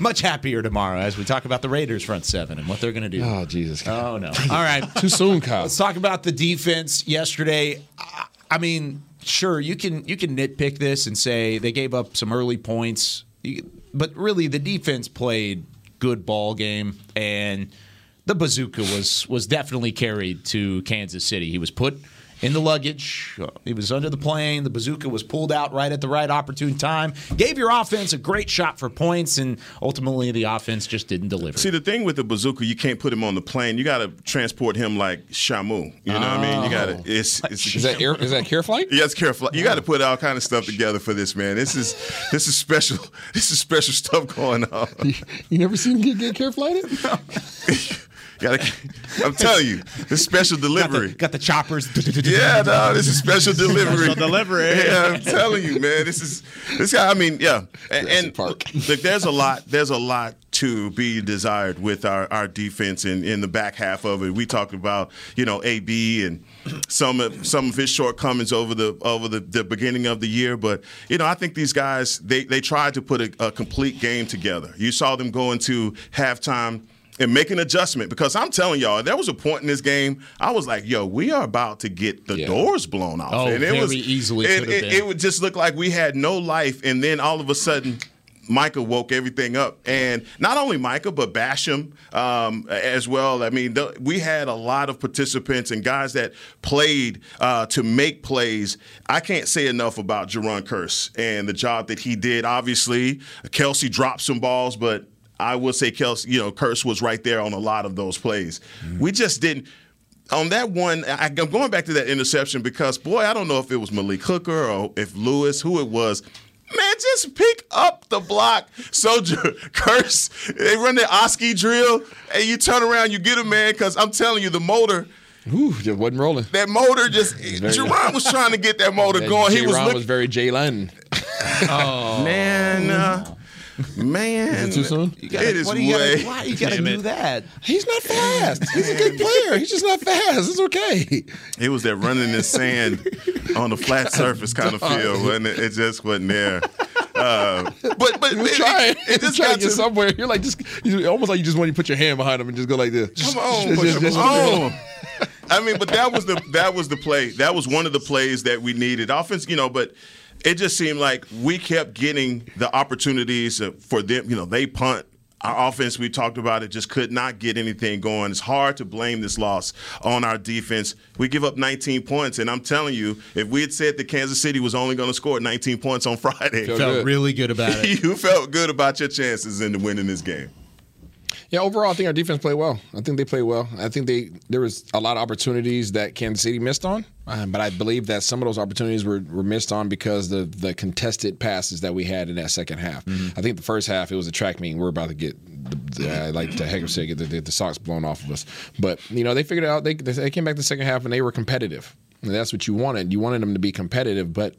Much happier tomorrow as we talk about the Raiders front seven and what they're going to do. Oh, Jesus. Oh, no. All right. Too soon, Kyle. Let's talk about the defense yesterday. I- I mean, sure, you can you can nitpick this and say they gave up some early points, but really the defense played good ball game and the bazooka was was definitely carried to Kansas City. He was put in the luggage. Uh, He was under the plane. The bazooka was pulled out right at the right opportune time. Gave your offense a great shot for points, and ultimately the offense just didn't deliver. See, the thing with the bazooka, you can't put him on the plane. You got to transport him like Shamu. You know what I mean? You got to. It's, it's Is that air, is that care flight? Yes, careful. You got to put all kind of stuff together for this man. This is this is special. This is special stuff going on. You never seen him get, get care flighted? Gotta, I'm telling you, this special delivery. Got the choppers. Yeah, no, this is special delivery. Special delivery. Yeah, I'm telling you, man. This is this guy. I mean, yeah, and, and look, there's a lot. There's a lot to be desired with our, our defense in, in the back half of it. We talked about you know AB and some of some of his shortcomings over the over the, the beginning of the year, but you know I think these guys they they tried to put a, a complete game together. You saw them go into halftime and make an adjustment because I'm telling y'all, there was a point in this game I was like, "Yo, we are about to get the doors blown off," Oh, and it very was easily It, it, it would just look like we had no life, and then all of a sudden. Micah woke everything up, and not only Micah, but Basham um, as well. I mean, the, we had a lot of participants and guys that played uh, to make plays. I can't say enough about Jayron Kearse and the job that he did. Obviously, Kelce dropped some balls, but I will say Kelce, you know, Kearse was right there on a lot of those plays. We just didn't. On that one, I, I'm going back to that interception because, boy, I don't know if it was Malik Hooker or if Lewis, who it was. Man, just pick up the block. Soldier, curse. They run the Oski drill, and you turn around, you get a man, because I'm telling you, the motor. Ooh, just wasn't rolling. That motor just. very- Jayron was trying to get that motor That going. He was J-Ron was very Jalen. Oh man, uh, man, Is it too soon? it is what do you way. gotta, why you got to Damn do it. that? He's not fast. He's a good player. He's just not fast. It's okay. It was that running in sand on a flat surface kind of feel, wasn't it? It just wasn't there. Uh, but but He was it, trying. it, it just trying got to get to somewhere. You're like just you, almost like you just want to put your hand behind him and just go like this. Come on, Just- push just- him just- on. I mean, but that was the that was the play. That was one of the plays that we needed. Offense, you know, but it just seemed like we kept getting the opportunities uh, for them. You know, they punt. Our offense, we talked about it, just could not get anything going. It's hard to blame this loss on our defense. We give up 19 points, and I'm telling you, if we had said that Kansas City was only going to score 19 points on Friday, Felt Felt good. really good about it. you felt good about your chances in winning this game. Yeah, overall, I think our defense played well. I think they played well. I think they there was a lot of opportunities that Kansas City missed on. Uh, but I believe that some of those opportunities were, were missed on because the the contested passes that we had in that second half. Mm-hmm. I think the first half it was a track meeting. We're about to get the, the, uh, like the heck of say get the, the, the socks blown off of us. But you know they figured it out. They they came back the second half and they were competitive. And that's what you wanted. You wanted them to be competitive, but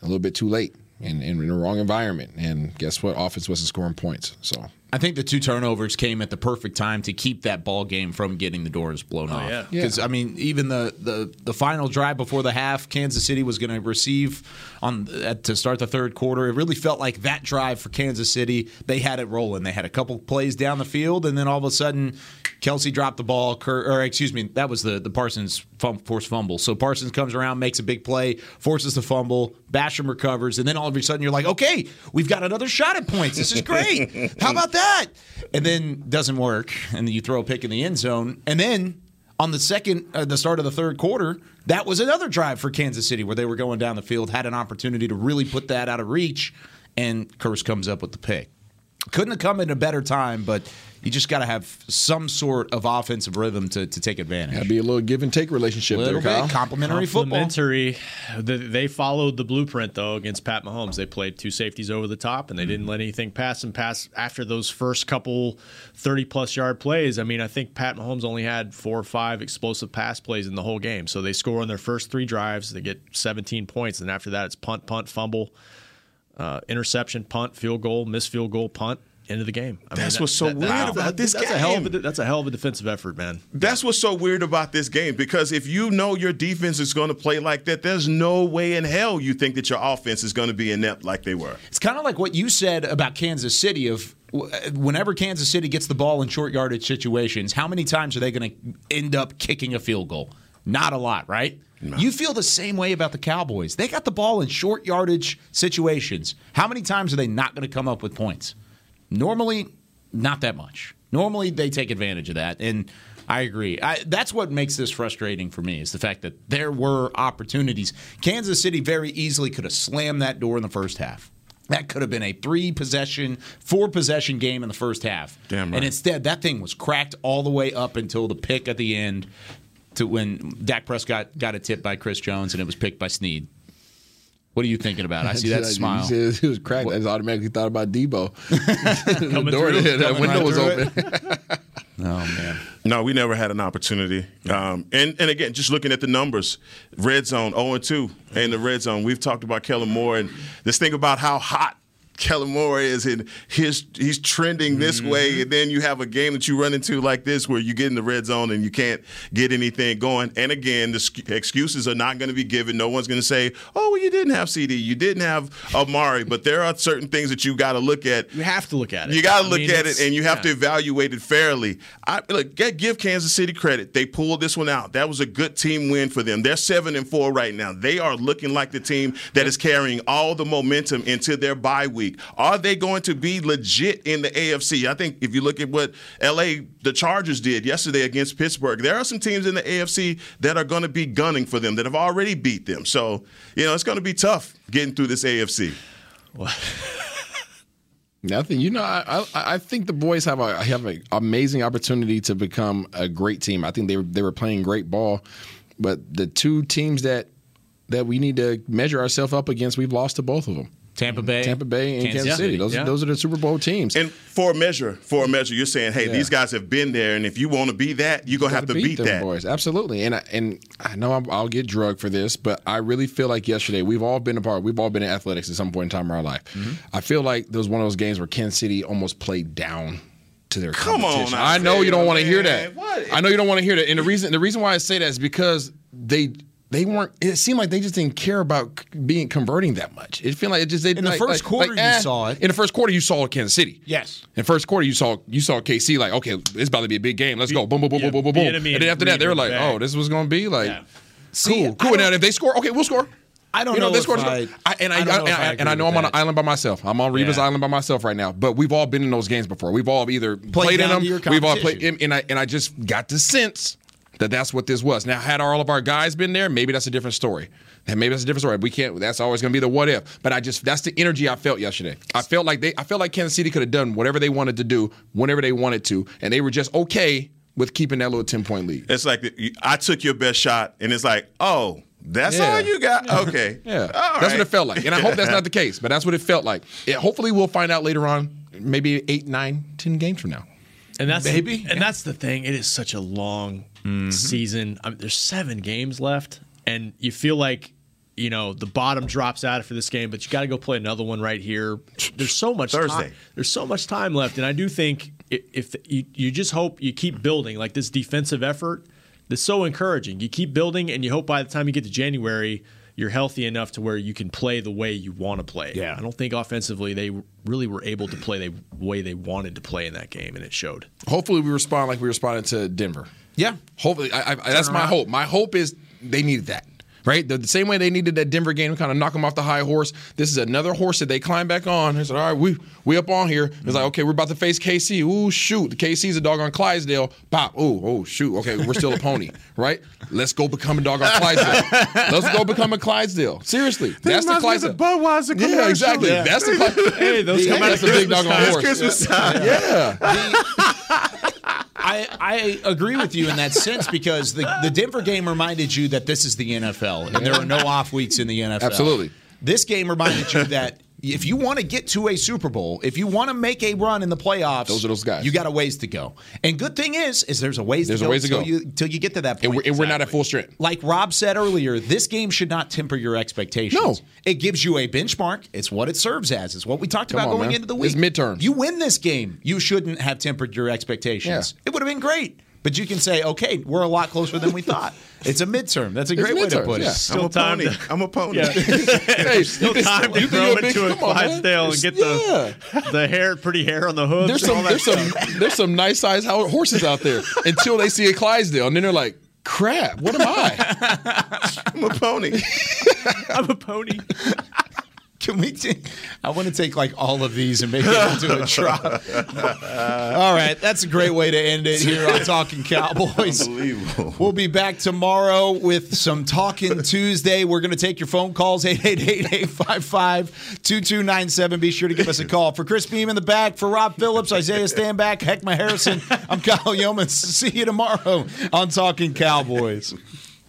a little bit too late and, and in the wrong environment. And guess what? Offense wasn't scoring points. So I think the two turnovers came at the perfect time to keep that ball game from getting the doors blown oh, off. yeah. Because I mean, even the, the the final drive before the half, Kansas City was going to receive on at, to start the third quarter. It really felt like that drive for Kansas City. They had it rolling. They had a couple plays down the field, and then all of a sudden, Kelce dropped the ball. Cur- or excuse me, that was the the Parsons forced fumble. So Parsons comes around, makes a big play, forces the fumble. Basham recovers, and then all of a sudden you're like, okay, we've got another shot at points. This is great. How about that? And then doesn't work, and then you throw a pick in the end zone, and then on the second, uh, the start of the third quarter, that was another drive for Kansas City where they were going down the field, had an opportunity to really put that out of reach, and Kearse comes up with the pick. Couldn't have come in a better time, but you just got to have some sort of offensive rhythm to, to take advantage. That'd be a little give and take relationship Little there, Kyle. bit complimentary football. Complimentary. They- They followed the blueprint though against Pat Mahomes. They played two safeties over the top, and they didn't let anything pass and pass after those first couple thirty plus yard plays. I mean, I think Pat Mahomes only had four or five explosive pass plays in the whole game. So they score on their first three drives, they get seventeen points, and after that, it's punt, punt, fumble, uh, interception, punt, field goal, missed field goal, punt. End of the game. I That's what's so weird about this that's A hell of game. a, that's a hell of a defensive effort, man. That's what's so weird about this game because if you know your defense is going to play like that, there's no way in hell you think that your offense is going to be inept like they were. It's kind of like what you said about Kansas City of whenever Kansas City gets the ball in short yardage situations, how many times are they going to end up kicking a field goal? Not a lot, right? You feel the same way about the Cowboys. They got the ball in short yardage situations. How many times are they not going to come up with points? Normally, not that much. Normally, they take advantage of that. And I agree. I, that's what makes this frustrating for me is the fact that there were opportunities. Kansas City very easily could have slammed that door in the first half. That could have been a three possession, four possession game in the first half. Damn right. And instead, that thing was cracked all the way up until the pick at the end to when Dak Prescott got a tip by Chris Jones and it was picked by Sneed. What are you thinking about? I see that You smile. said It was cracked. I just automatically thought about Debo. the door, through, that window right was open. Oh man. No, we never had an opportunity. Um, and and again, just looking at the numbers, red zone 0 and 2 in the red zone. We've talked about Kellen Moore and this thing about how hot Kellen Moore is and his he's trending this mm-hmm. way, and then you have a game that you run into like this where you get in the red zone and you can't get anything going. And again, the excuses are not going to be given. No one's going to say, "Oh, well, you didn't have CeeDee, you didn't have Amari," but there are certain things that you got to look at. You have to look at it. You got to look mean, at it, and you have to evaluate it fairly. I look, get- give Kansas City credit. They pulled this one out. That was a good team win for them. They're seven and four right now. They are looking like the team that is carrying all the momentum into their bye week. Are they going to be legit in the AFC? I think if you look at what LA the Chargers did yesterday against Pittsburgh, there are some teams in the AFC that are going to be gunning for them that have already beat them. So you know it's going to be tough getting through this AFC. Nothing. You know, I, I I think the boys have a have an amazing opportunity to become a great team. I think they were they were playing great ball, but the two teams that that we need to measure ourselves up against, we've lost to both of them. Tampa Bay, Tampa Bay, and Kansas Kansas, City. City. Those Yeah. are those are the Super Bowl teams. And for a measure, for a measure, you're saying, hey, Yeah. these guys have been there, and if you want to be that, you're gonna have to Gotta beat, them that. boys. Absolutely. And I, and I know I'm, I'll get drugged for this, but I really feel like yesterday we've all been a part. We've all been in athletics at some point in time in our life. Mm-hmm. I feel like there was one of those games where Kansas City almost played down to their Come on, competition. I know you don't want to hear that. What? I know you don't want to hear that. And the reason the reason why I say that is because they. They weren't. It seemed like they just didn't care about being converting that much. It felt like it just. They, In the like- first like- quarter, like, you eh. saw it. In the first quarter, you saw Kansas City. Yes. In first quarter, you saw you saw KC like, okay, it's about to be a big game. Let's go. Boom, boom, boom, yeah, boom, boom, beat boom. And then after that, they were like, it oh, this was going to be like, See, cool, cool. Now if they score, okay, we'll score. I don't you know, know they if. I- I, and I, I know and I and I know I'm on that. an island by myself. I'm on Reva's Yeah. island by myself right now. But we've all been in those games before. We've all either played, in them. We've all played, and, and I and I just got the sense that that's what this was. Now, had all of our guys been there, maybe that's a different story. And maybe that's a different story. We can't. That's always going to be the what if. But I just that's the energy I felt yesterday. I felt like they. I felt like Kansas City could have done whatever they wanted to do whenever they wanted to, and they were just okay with keeping that little ten point lead. It's like I took your best shot, and it's like, oh, That's Yeah. all you got? Okay. Yeah, All that's right. what it felt like, and I hope that's not the case. But that's what it felt like. It, hopefully, we'll find out later on, maybe eight, nine, ten games from now. And that's Maybe. and that's the thing. It is such a long Mm-hmm. season. I mean, there's seven games left, and you feel like you know the bottom drops out for this game, but you got to go play another one right here. There's so much Thursday. Time, there's so much time left, and I do think i- if you, you just hope you keep building like this defensive effort. That's so encouraging. You keep building, and you hope by the time you get to January, you're healthy enough to where you can play the way you want to play. Yeah. I don't think offensively they really were able to play the way they wanted to play in that game, and it showed. Hopefully, we respond like we responded to Denver. Yeah. Hopefully, I, I, that's my hope. My hope is they needed that. Right, the, the same way they needed that Denver game to kind of knock them off the high horse. This is another horse that they climb back on. They said, "All right, we we up on here." It's like, okay, we're about to face KC. Ooh, shoot, the KC's a dog on Clydesdale. Pop. Ooh, oh, shoot. Okay, we're still a pony, right? Let's go become a dog on Clydesdale. Let's go become a Clydesdale. Seriously, that's the Clydesdale. Budweiser Yeah, exactly. That's the Clydesdale. Hey, those come out that's at a big Christmas dog on time. horse. Christmas time. Yeah. I, I agree with you in that sense because the, the Denver game reminded you that this is the NFL and there are no off weeks in the NFL. Absolutely. This game reminded you that if you want to get to a Super Bowl, if you want to make a run in the playoffs, Those are those guys. You got a ways to go. And good thing is, is there's a ways There's to a go ways to go. you till you get to that point. And we're, and we're not at full strength. like Rob said earlier, this game should not temper your expectations. No. It gives you a benchmark. It's what it serves as. It's what we talked Come about on, going man. into the week. It's midterms. You win this game, you shouldn't have tempered your expectations. Yeah. It would have been great. But you can say, okay, we're a lot closer than we thought. It's a midterm. That's a great way to put it. yeah. Still I'm a time pony. to- I'm a pony. Yeah. Hey, Still time to you think grow big- into a come on, man. Clydesdale and get the the hair, pretty hair on the hooves. There's and all some that there's some there's some nice sized horses out there until they see a Clydesdale and then they're like, crap, what am I? I'm a pony. I'm a pony. Can we take? I want to take like all of these and make it into a drop. all right, that's a great way to end it here on Talking Cowboys. Unbelievable. We'll be back tomorrow with some Talking Tuesday. We're going to take your phone calls 888-855-2297. Be sure to give us a call. For Chris Beam in the back, for Rob Phillips, Isaiah Stanback, Heckma Harrison, I'm Kyle Youmans. See you tomorrow on Talking Cowboys.